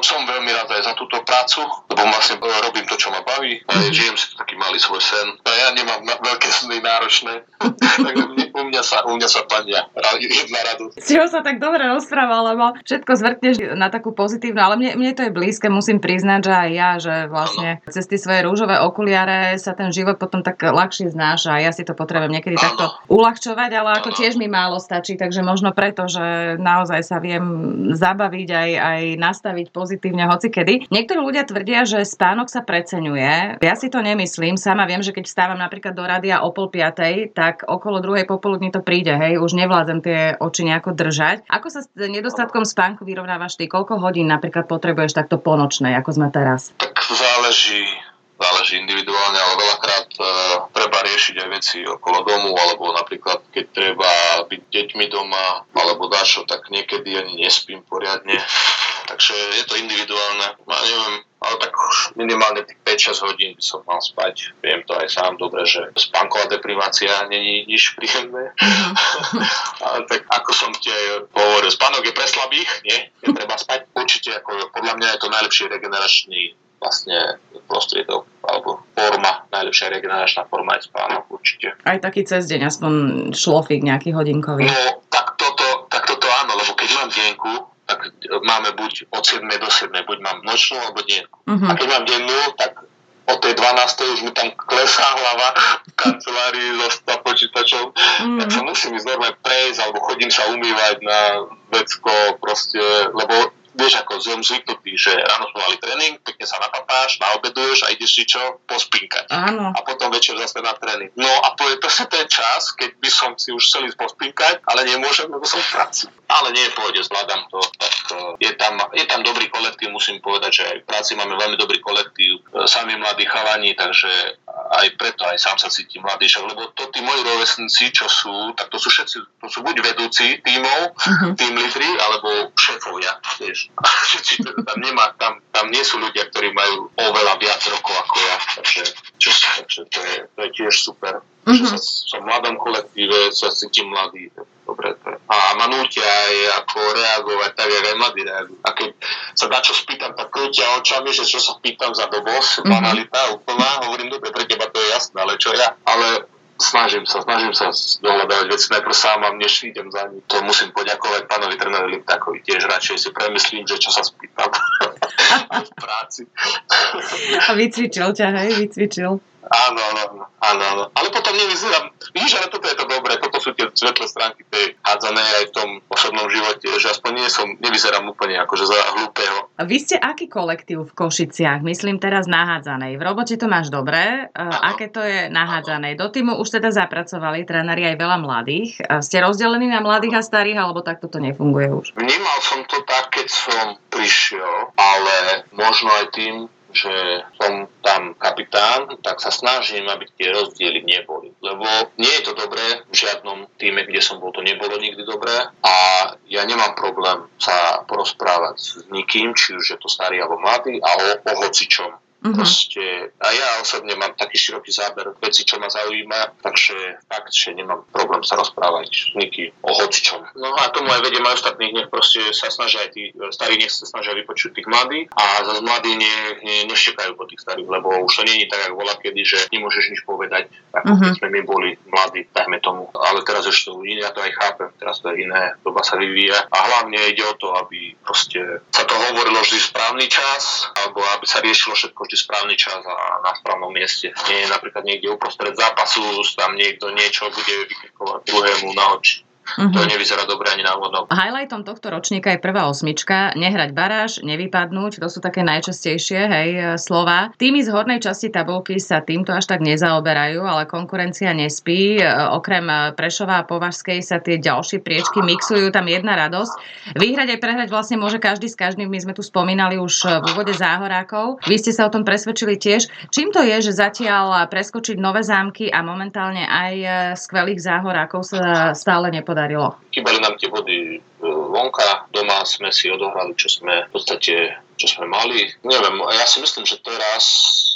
som veľmi rád aj za túto prácu, lebo vlastne robím to, čo ma baví. A mm-hmm. žijem si taký malý svoj sen. A ja nemám veľké sny náročné. <laughs> Takže u mňa sa, u mňa sa plania jedna radosť. Z čoho sa tak dobre rozprával, lebo všetko zvrtneš na takú pozitívnu, ale mne, mne to je blízke, musím priznať, že aj ja, že vlastne ano. cez tie svoje rúžové okuliare sa ten život potom tak ľahšie znáša a ja si to potrebujem niekedy ano. takto uľahčovať, ale ako tiež mi málo stačí, takže možno preto, že naozaj sa viem zabaviť aj, aj nastaviť pozitívne hocikedy. Niektorí ľudia tvrdia, že spánok sa preceňuje. Ja si to nemyslím. Sama viem, že keď vstávam napríklad do rádia o pol piatej, tak okolo druhej popoludní to príde, hej, už nevládzem tie oči nejako držať. Ako sa s nedostatkom spánku vyrovnávaš ty? Koľko hodín napríklad potrebuješ takto ponočnej, ako sme teraz? Tak záleží záleží individuálne, ale veľakrát uh, aj veci okolo domu, alebo napríklad keď treba byť deťmi doma, alebo dačo, tak niekedy ani nespím poriadne. Takže je to individuálne. Ja neviem, ale tak minimálne tých 5-6 hodín by som mal spať. Viem to aj sám dobre, že spánková deprivácia není nič príjemné. <laughs> Ale tak ako som ti hovoril, spánok je pre slabých, nie? Je treba spať. Určite, ako, podľa mňa je to najlepší regeneračný vlastne prostriedok alebo forma, najlepšia regeneračná forma je spánok určite. Aj taký cez deň, aspoň šlofík nejaký hodinkový. No, tak toto, tak toto áno, lebo keď mám dienku, tak máme buď od 7 do 7, buď mám nočnú alebo dienku. Uh-huh. A keď mám dennú, tak od tej 12. už mi tam klesá hlava v kancelárii so počítačom, mm. tak sa musím ísť normálne prejsť, alebo chodím sa umývať na vecko, proste, lebo vieš, ako som zvyknutý, že ráno sme mali tréning, pekne sa napapáš, naobeduješ a ideš si čo? Pospinkať. Áno. A potom večer zase na tréning. No a to je presne ten čas, keď by som si už chcel ísť pospinkať, ale nemôžem, lebo som v práci. Ale nie, pôjde, zvládam to. Tak, uh, je, tam, je tam dobrý kolektív, musím povedať, že aj v práci máme veľmi dobrý kolektív, uh, sami mladí chalani, takže aj preto aj sám sa cítim mladý, lebo to tí moji rovesníci, čo sú, tak to sú všetci, to sú buď vedúci tímov, uh-huh. tým lídry, alebo šéfovia, vieš. <laughs> tam, nemá, tam, tam nie sú ľudia, ktorí majú oveľa viac rokov ako ja, takže, čo, takže to, je, to je tiež super. Že sa, som v mladom kolektíve, sa cítim mladý, dobre. A ma nútia aj ako reagovať tak, jak aj mladí reagujú. A keď sa na čo spýtam, tak krútia očami, že čo sa pýtam za dobos, mm-hmm. banalita úplná, hovorím, dobre, pre teba to je jasné, ale čo ja? Ale snažím sa, snažím sa dohľadávať veci najprv sám a než idem za ním. To musím poďakovať pánovi trénerovi Liptakovi. Tiež radšej si premyslím, že čo sa spýtam <laughs> v práci. a vycvičil ťa, hej, vycvičil. Áno, áno, áno, áno. Ale potom nevyzerám, vidíš, ale toto je to dobré, toto sú tie svetlé stránky tej hádzanej aj v tom osobnom živote, že aspoň nie som, nevyzerám úplne akože za hlúpeho. Vy ste aký kolektív v Košiciach? Myslím teraz na hádzanej. V robote to máš dobré. Ano. Aké to je na hádzanej? Do týmu už teda zapracovali tréneri aj veľa mladých. Ste rozdelení na mladých a starých, alebo takto to nefunguje už? Vnímal som to tak, keď som prišiel, ale možno aj tým, že som tam kapitán, tak sa snažím, aby tie rozdiely neboli. Lebo nie je to dobré, v žiadnom týme, kde som bol, to nebolo nikdy dobré a ja nemám problém sa porozprávať s nikým, či už je to starý alebo mladý a o, o hocičom Uh-huh. Proste, a ja osobne mám taký široký záber veci, čo ma zaujíma, takže fakt, že nemám problém sa rozprávať s nikým o hocičom. No a tomu aj vediem aj ostatných, nech proste sa snažia aj tí starí, nech sa snažia vypočuť tých mladých a zase mladí nech ne, neštekajú po tých starých, lebo už to není tak, ako bola kedy, že nemôžeš nič povedať, ako uh-huh. keď sme my boli mladí, dajme tomu. Ale teraz už to iné, ja to aj chápem, teraz to je iné, doba sa vyvíja a hlavne ide o to, aby proste sa to hovorilo vždy správny čas, alebo aby sa riešilo všetko vždy správny čas a na správnom mieste. Nie napríklad niekde uprostred zápasu tam niekto niečo bude vykikovať druhému na oči. Uh-huh. To nevyzerá dobre ani náhodou. Highlightom tohto ročníka je prvá osmička. Nehrať baráž, nevypadnúť, to sú také najčastejšie hej, slova. Tými z hornej časti tabulky sa týmto až tak nezaoberajú, ale konkurencia nespí. E, okrem Prešova a Považskej sa tie ďalšie priečky mixujú, tam jedna radosť. Vyhrať aj prehrať vlastne môže každý s každým. My sme tu spomínali už v úvode záhorákov. Vy ste sa o tom presvedčili tiež. Čím to je, že zatiaľ preskočiť nové zámky a momentálne aj skvelých záhorákov sa stále nepodarí? Podarilo? Chýbali nám tie body e, vonka, doma sme si odohrali, čo sme v podstate čo sme mali. Neviem, ja si myslím, že teraz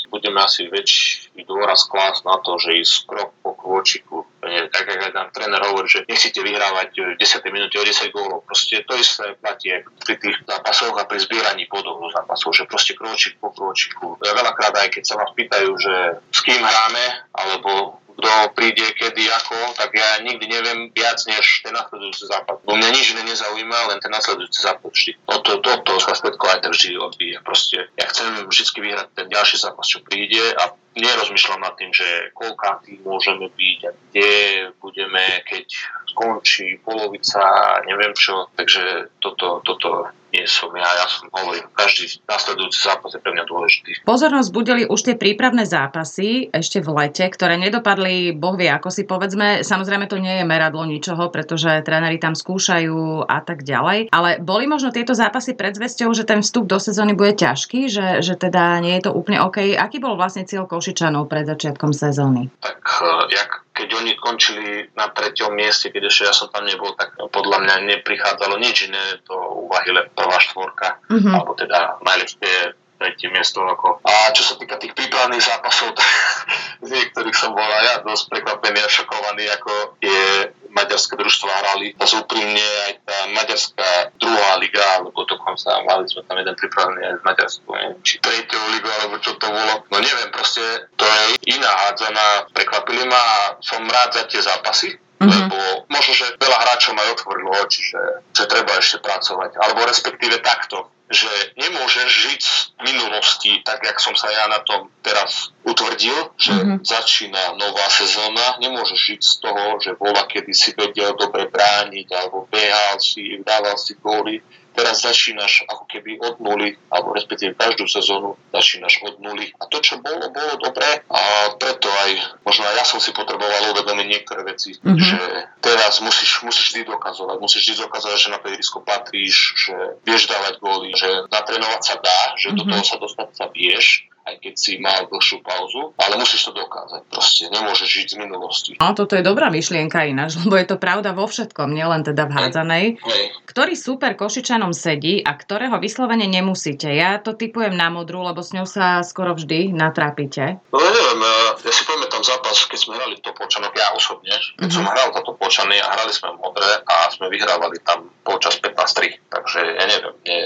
budeme asi väčší dôraz klas na to, že ísť krok po kôčiku. Tak ako nám tréner hovorí, že nechcete vyhrávať v 10. minúte o 10 gólov. Proste to isté platí pri tých zápasoch a pri zbieraní bodov do zápasov, že proste kročík po kročiku. Ja veľakrát aj keď sa vás pýtajú, že s kým hráme, alebo kto príde, kedy, ako, tak ja nikdy neviem viac než ten nasledujúci západ. Bo mňa nič iné nezaujíma, len ten nasledujúci západ vždy. O to, to, to sa všetko aj tak vždy odvíja. Proste ja chcem vždy vyhrať ten ďalší zápas, čo príde a nerozmýšľam nad tým, že koľkátý môžeme byť a kde budeme, keď skončí polovica, neviem čo. Takže toto, toto nie som ja, ja som hovorím, každý nasledujúci zápas je pre mňa dôležitý. Pozornosť budeli už tie prípravné zápasy ešte v lete, ktoré nedopadli, boh vie, ako si povedzme, samozrejme to nie je meradlo ničoho, pretože tréneri tam skúšajú a tak ďalej, ale boli možno tieto zápasy pred že ten vstup do sezóny bude ťažký, že, že teda nie je to úplne OK. Aký bol vlastne cieľ Košičanov pred začiatkom sezóny? Tak eh, jak keď oni končili na treťom mieste, keď ešte ja som tam nebol, tak podľa mňa neprichádzalo nič iné do úvahy, len prvá štvorka, mm-hmm. alebo teda najlepšie tretie miesto. Ako. A čo sa týka tých prípravných zápasov, <laughs> z niektorých som bol aj ja dosť prekvapený a šokovaný, ako je maďarské družstva hrali. A úprimne aj tá maďarská druhá liga, alebo dokonca mali sme tam jeden pripravený aj z Maďarsku, neviem, či tretiu ligu, alebo čo to bolo. No neviem, proste to je iná hádzana. Prekvapili ma a som rád za tie zápasy, Mm-hmm. Lebo možno, že veľa hráčov aj otvorilo oči, že, že treba ešte pracovať. Alebo respektíve takto že nemôžeš žiť z minulosti, tak jak som sa ja na tom teraz utvrdil, že mm-hmm. začína nová sezóna, nemôžeš žiť z toho, že bola kedy si vedel dobre brániť, alebo behal si, dával si góly, teraz začínaš ako keby od nuly, alebo respektíve každú sezónu začínaš od nuly. A to, čo bolo, bolo dobré a preto aj, možno aj ja som si potreboval uvedomiť niektoré veci, mm-hmm. že teraz musíš, musíš vždy dokazovať, musíš vždy dokazovať, že na ihrisko patríš, že vieš dávať góly, že natrénovať sa dá, že mm-hmm. do mhm. toho sa dostať sa vieš aj keď si mal dlhšiu pauzu, ale musíš to dokázať. Proste nemôžeš žiť z minulosti. No, toto je dobrá myšlienka ináč, <laughs> lebo je to pravda vo všetkom, nielen teda v hádzanej. Hej. Ktorý super Košičanom sedí a ktorého vyslovene nemusíte? Ja to typujem na modru, lebo s ňou sa skoro vždy natrapíte. No ja neviem, ja si pamätám zápas, keď sme hrali Topolčanok, ja osobne, keď mm-hmm. som hral to Topolčany a hrali sme modré a sme vyhrávali tam počas 15-3, takže ja neviem, nie,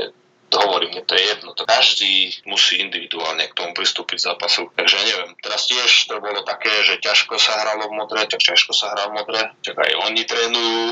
hovorím, mne to je jedno. To každý musí individuálne k tomu pristúpiť zápasu. Takže neviem, teraz tiež to bolo také, že ťažko sa hralo v modre, tak ťažko sa hralo v modre, tak aj oni trénujú,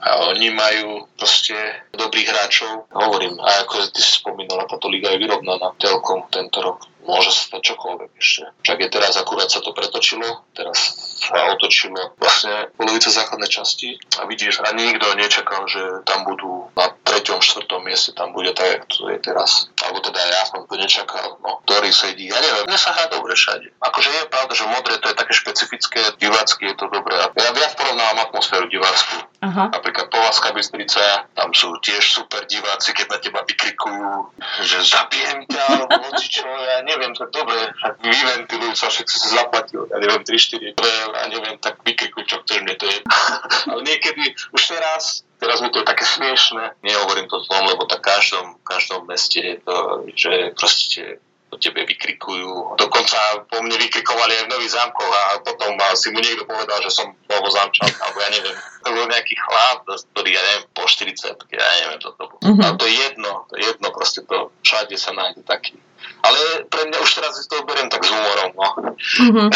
a oni majú proste dobrých hráčov. Hovorím, a ako ty si spomínala, táto liga je vyrovnaná telkom tento rok môže sa stať čokoľvek ešte. Však je teraz akurát sa to pretočilo, teraz sa otočilo vlastne polovica základnej časti a vidíš, a nikto nečakal, že tam budú na treťom, štvrtom mieste tam bude tak, jak to je teraz. Alebo teda ja som to nečakal, no, ktorý sedí. Ja neviem, mne sa hrá dobre všade. Akože je pravda, že modré to je také špecifické, divácky je to dobré. Ja viac porovnávam atmosféru divácku. Aha. Napríklad Povazka Bystrica, tam sú tiež super diváci, keď na teba vykrikujú, že zabijem ťa, alebo čo, ja neviem, to dobre, vyventilujú sa, všetci si zaplatil, ja neviem, 3-4 eur, ja neviem, tak vykrikujú, čo chceš, mne to je. <laughs> Ale niekedy, už teraz, teraz mi to je také smiešne, nehovorím to zlom, lebo tak v každom, každom meste je to, že proste po tebe vykrikujú. Dokonca po mne vykrikovali aj v Nových zámkoch a potom si mu niekto povedal, že som zámčan, alebo ja neviem. To bol nejaký chlap, ktorý, ja neviem, po 40, ja neviem, to bolo. Mm-hmm. Ale to je jedno, to je jedno, proste to, všade sa nájde taký ale pre mňa už teraz si to beriem tak s humorom, no. Mm-hmm.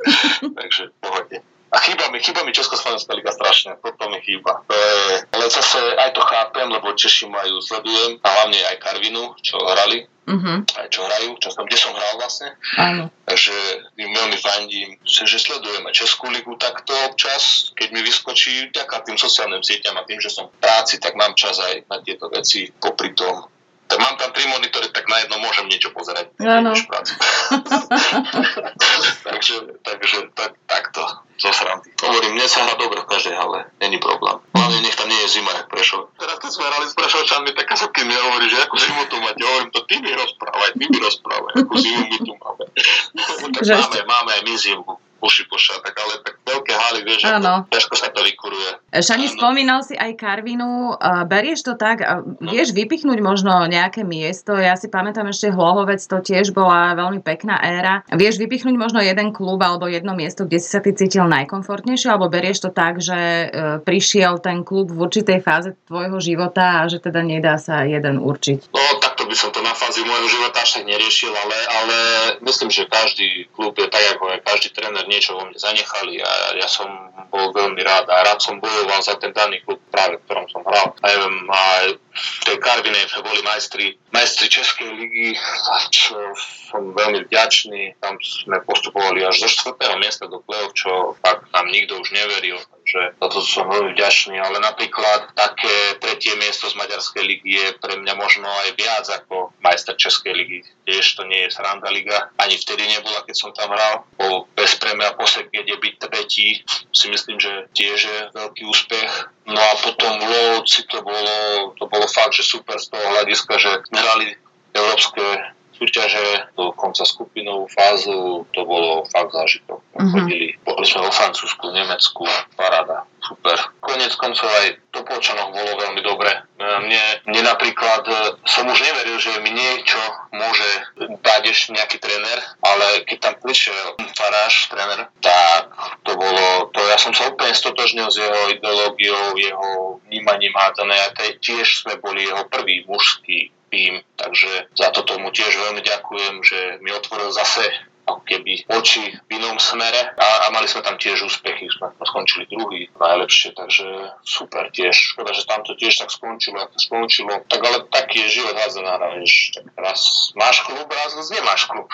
<laughs> Takže v pohode. A chýba mi, chýba mi Československá liga strašne, toto mi chýba. To je, ale zase aj to chápem, lebo Češi majú, sledujem, a hlavne aj Karvinu, čo hrali, uh-huh. aj čo hrajú, čo som, kde som hral vlastne. Áno. Takže im veľmi fandím, že sledujeme Českú ligu takto občas, keď mi vyskočí, ďaká tým sociálnym sieťam a tým, že som v práci, tak mám čas aj na tieto veci popri tom tak mám tam tri monitory, tak na jedno môžem niečo pozerať. Áno. <laughs> takže takže tak, takto, zo srandy. Hovorím, mne sa hrá dobre v každej hale, není problém. Hlavne nech tam nie je zima, jak Prešov. Teraz keď sme hrali s Prešovčanmi, tak sa kým mi hovorí, že akú zimu tu máte. Hovorím, to ty mi rozprávaj, ty mi rozprávaj, akú zimu my tu máme. <laughs> tak máme, máme aj my zimu uši pošatak, ale tak veľké haly, vieš, ano. ťažko sa to vykuruje. Šani, spomínal si aj Karvinu, berieš to tak, uh, vieš vypichnúť možno nejaké miesto, ja si pamätám ešte Hlohovec, to tiež bola veľmi pekná éra. Vieš vypichnúť možno jeden klub alebo jedno miesto, kde si sa ty cítil najkomfortnejšie, alebo berieš to tak, že uh, prišiel ten klub v určitej fáze tvojho života a že teda nedá sa jeden určiť? No, takto by som to na fázi môjho života až tak neriešil, ale, ale myslím, že každý klub je tak, ako je každý tréner niečo vo mne zanechali a ja som bol veľmi rád a rád som bojoval za ten daný klub práve, v ktorom som hral. A viem, aj v tej Karvine boli majstri, majstri Českej ligy, čo som veľmi vďačný. Tam sme postupovali až zo 4. miesta do play čo fakt tam nikto už neveril. Takže za to som veľmi vďačný, ale napríklad také tretie miesto z Maďarskej ligy je pre mňa možno aj viac ako majster Českej ligy. Tiež to nie je sranda liga. Ani vtedy nebola, keď som tam hral. Po bez a posek, kde byť tretí, si myslím, že tiež je veľký úspech. No a potom v Lovci to bolo, to bolo fakt, že super z toho hľadiska, že hrali európske súťaže, konca skupinovú fázu, to bolo fakt zážitok. Mm-hmm. Chodili, boli sme vo Francúzsku, Nemecku, paráda, super. Konec koncov aj to počanoch bolo veľmi dobre. Mne, mne napríklad, e, som už neveril, že mi niečo môže dať ešte nejaký tréner, ale keď tam prišiel Faráš, tréner, tak to bolo, to ja som sa úplne stotožnil s jeho ideológiou, jeho vnímaním hádzané a tiež sme boli jeho prvý mužský tým. Takže za to tomu tiež veľmi ďakujem, že mi otvoril zase ako keby oči v inom smere a, a mali sme tam tiež úspechy, sme skončili druhý najlepšie, takže super tiež. Škoda, že tam to tiež tak skončilo, ako skončilo. Tak ale taký je život hádzanára, vieš. Tak raz máš klub, raz nemáš klub.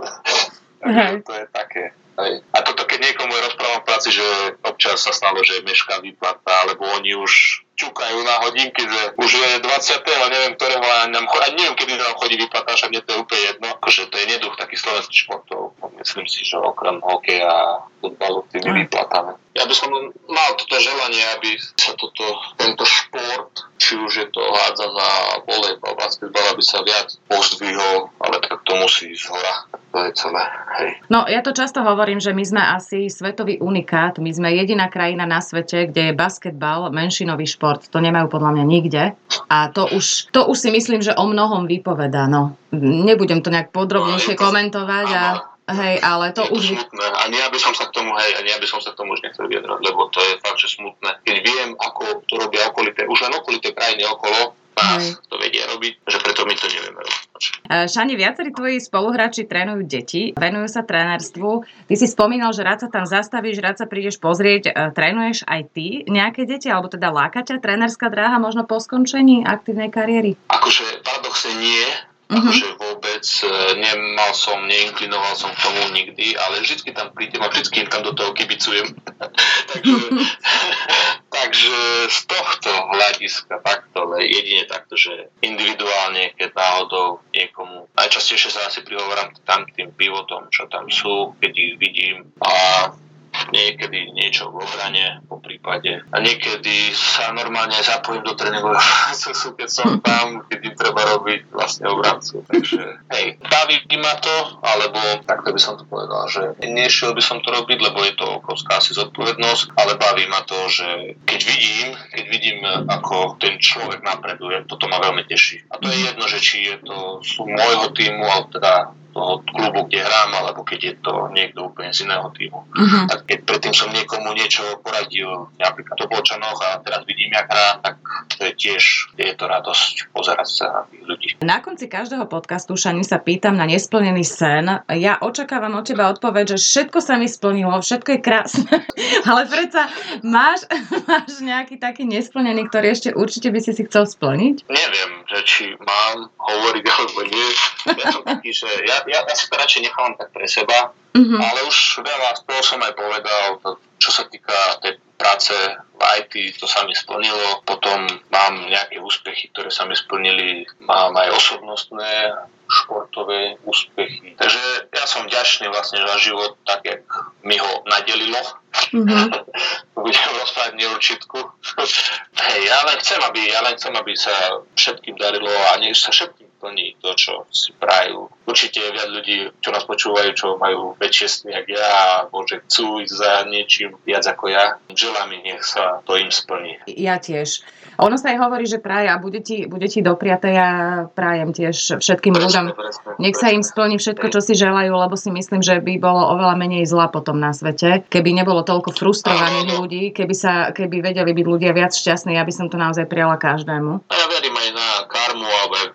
<laughs> takže to je také. Hej. A toto keď niekomu rozprávam v práci, že občas sa stalo, že mešká výplata, alebo oni už čukajú na hodinky, že už je 20. a neviem, ktorého a neviem, kedy nám chodí vyplata, však mne to je úplne jedno. Akože to je neduch takých slovenských športov. Myslím si, že okrem hokeja a futbalu tými mm. výplatami. Ja by som mal toto želanie, aby sa toto, tento šport, či už je to hádzaná volejbal, basketbal, aby sa viac pozdvihol, ale tak to musí ísť hora. To je celé. Hej. No ja to často hovorím, že my sme asi svetový unikát. My sme jediná krajina na svete, kde je basketbal menšinový šport šport. To nemajú podľa mňa nikde. A to už, to už si myslím, že o mnohom vypovedá. No. Nebudem to nejak podrobnejšie no, komentovať. A, hej, ale to je už... Smutné. Ani ja by som sa k tomu, hej, ani ja by som sa k tomu už nechcel vyjadrať, lebo to je fakt, že smutné. Keď viem, ako to robia okolité, už len okolité krajiny okolo, nás to vedia robiť, že preto my to nevieme robiť. E, Šani, viacerí tvoji spoluhráči trénujú deti, venujú sa trénerstvu. Ty si spomínal, že rád sa tam zastavíš, rád sa prídeš pozrieť. E, trénuješ aj ty nejaké deti, alebo teda láka ťa trénerská dráha možno po skončení aktívnej kariéry? Akože paradoxne nie, Uh-huh. Akože vôbec e, nemal som, neinklinoval som k tomu nikdy, ale vždycky tam prídem a vždycky tam do toho kibicujem. <laughs> takže, <laughs> takže z tohto hľadiska takto, ale jedine takto, že individuálne, keď náhodou niekomu, najčastejšie sa asi prihovorám tam tým pivotom, čo tam sú, keď ich vidím a niekedy niečo v obrane po prípade. A niekedy sa normálne zapojím do tréningového procesu, <laughs> keď som tam, im treba robiť vlastne obrancu. Takže hej, baví ma to, alebo takto by som to povedal, že nešiel by som to robiť, lebo je to obrovská asi zodpovednosť, ale baví ma to, že keď vidím, keď vidím, ako ten človek napreduje, toto ma veľmi teší. A to je jedno, že či je to sú môjho týmu, alebo teda toho klubu, kde hrá sám, alebo keď je to niekto úplne z iného týmu. Uh-huh. A keď predtým som niekomu niečo poradil, napríklad o Polčanoch a teraz vidím, jak hrá, tak to je tiež, je to radosť pozerať sa na tých ľudí. Na konci každého podcastu, Šani, sa pýtam na nesplnený sen. Ja očakávam od teba odpoveď, že všetko sa mi splnilo, všetko je krásne, <laughs> ale predsa máš, <laughs> máš nejaký taký nesplnený, ktorý ešte určite by si si chcel splniť? Neviem, že či mám hovoriť alebo nie. Ja som taký, že ja, ja, ja si to radšej nechávam tak pre seba, mm-hmm. ale už veľa z toho som aj povedal, čo sa týka tej práce v IT, to sa mi splnilo. Potom mám nejaké úspechy, ktoré sa mi splnili. Mám aj osobnostné športové úspechy. Takže ja som vďačný vlastne za život, tak jak mi ho nadelilo. Mm-hmm. <laughs> Budem rozprávať neurčitku. <laughs> hey, ja len chcem, aby, ja len chcem, aby sa všetkým darilo a nech sa všetkým plní to, čo si prajú. Určite je viac ľudí, čo nás počúvajú, čo majú väčšie sny ako ja, alebo že chcú ísť za niečím viac ako ja. Želám mi, nech sa to im splní. Ja tiež. Ono sa aj hovorí, že praje a bude ti, bude ti dopriate. Ja prajem tiež všetkým presne, ľuďom. Presne, nech presne. sa im splní všetko, čo si želajú, lebo si myslím, že by bolo oveľa menej zla potom na svete. Keby nebolo toľko frustrovaných ľudí, keby, sa, keby vedeli byť ľudia viac šťastní, ja by som to naozaj prijala každému. Ja verím aj na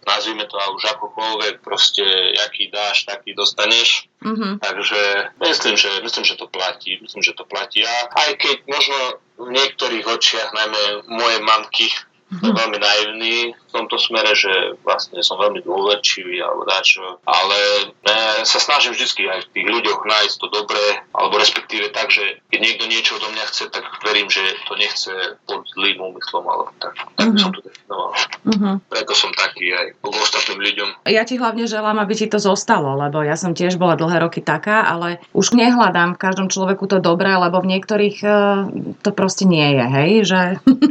nazvime to už akokoľvek, proste aký dáš, taký dostaneš. Mm-hmm. Takže myslím že, myslím, že to platí. Myslím, že to platí. A aj keď možno v niektorých očiach, najmä moje mamky, mm-hmm. veľmi naivný v tomto smere, že vlastne som veľmi dôverčivý alebo dačo, ale ne, sa snažím vždy aj v tých ľuďoch nájsť to dobré, alebo respektíve tak, že keď niekto niečo odo mňa chce, tak verím, že to nechce pod zlým úmyslom, alebo tak. Tak mm-hmm. som to definoval. Mm-hmm. Preto som taký aj k ostatným ľuďom. Ja ti hlavne želám, aby ti to zostalo, lebo ja som tiež bola dlhé roky taká, ale už nehľadám v každom človeku to dobré, lebo v niektorých uh, to proste nie je, hej, že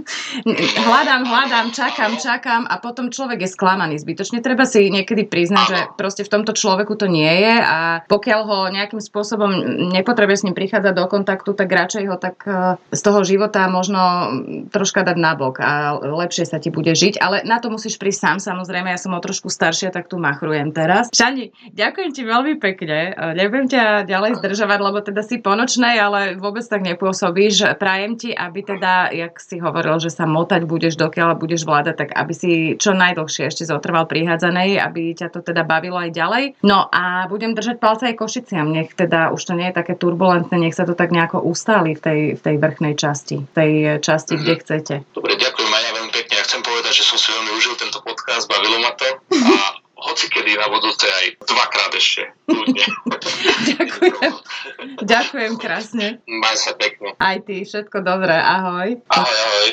<laughs> hľadám, hľadám, čakám, čakám a potom človek je sklamaný zbytočne. Treba si niekedy priznať, že proste v tomto človeku to nie je a pokiaľ ho nejakým spôsobom nepotrebuje s ním prichádzať do kontaktu, tak radšej ho tak e, z toho života možno troška dať nabok a lepšie sa ti bude žiť. Ale na to musíš prísť sám, samozrejme, ja som o trošku staršia, tak tu machrujem teraz. Šani, ďakujem ti veľmi pekne. E, nebudem ťa ďalej zdržovať, lebo teda si ponočnej, ale vôbec tak nepôsobíš. Prajem ti, aby teda, jak si hovoril, že sa motať budeš, dokiaľ budeš vládať, tak aby si čo najdlhšie ešte zotrval prihádzanej, aby ťa to teda bavilo aj ďalej. No a budem držať palce aj Košiciam, nech teda už to nie je také turbulentné, nech sa to tak nejako ustáli v tej, v tej vrchnej časti, v tej časti, mm-hmm. kde mhm. chcete. Dobre, ďakujem aj ja veľmi pekne. Ja chcem povedať, že som si veľmi užil tento podcast, bavilo ma to a hoci kedy na budúce aj dvakrát ešte. <laughs> Ďakujem. Ďakujem krásne. Maj sa pekne. Aj ty, všetko dobré. Ahoj. Ahoj, ahoj.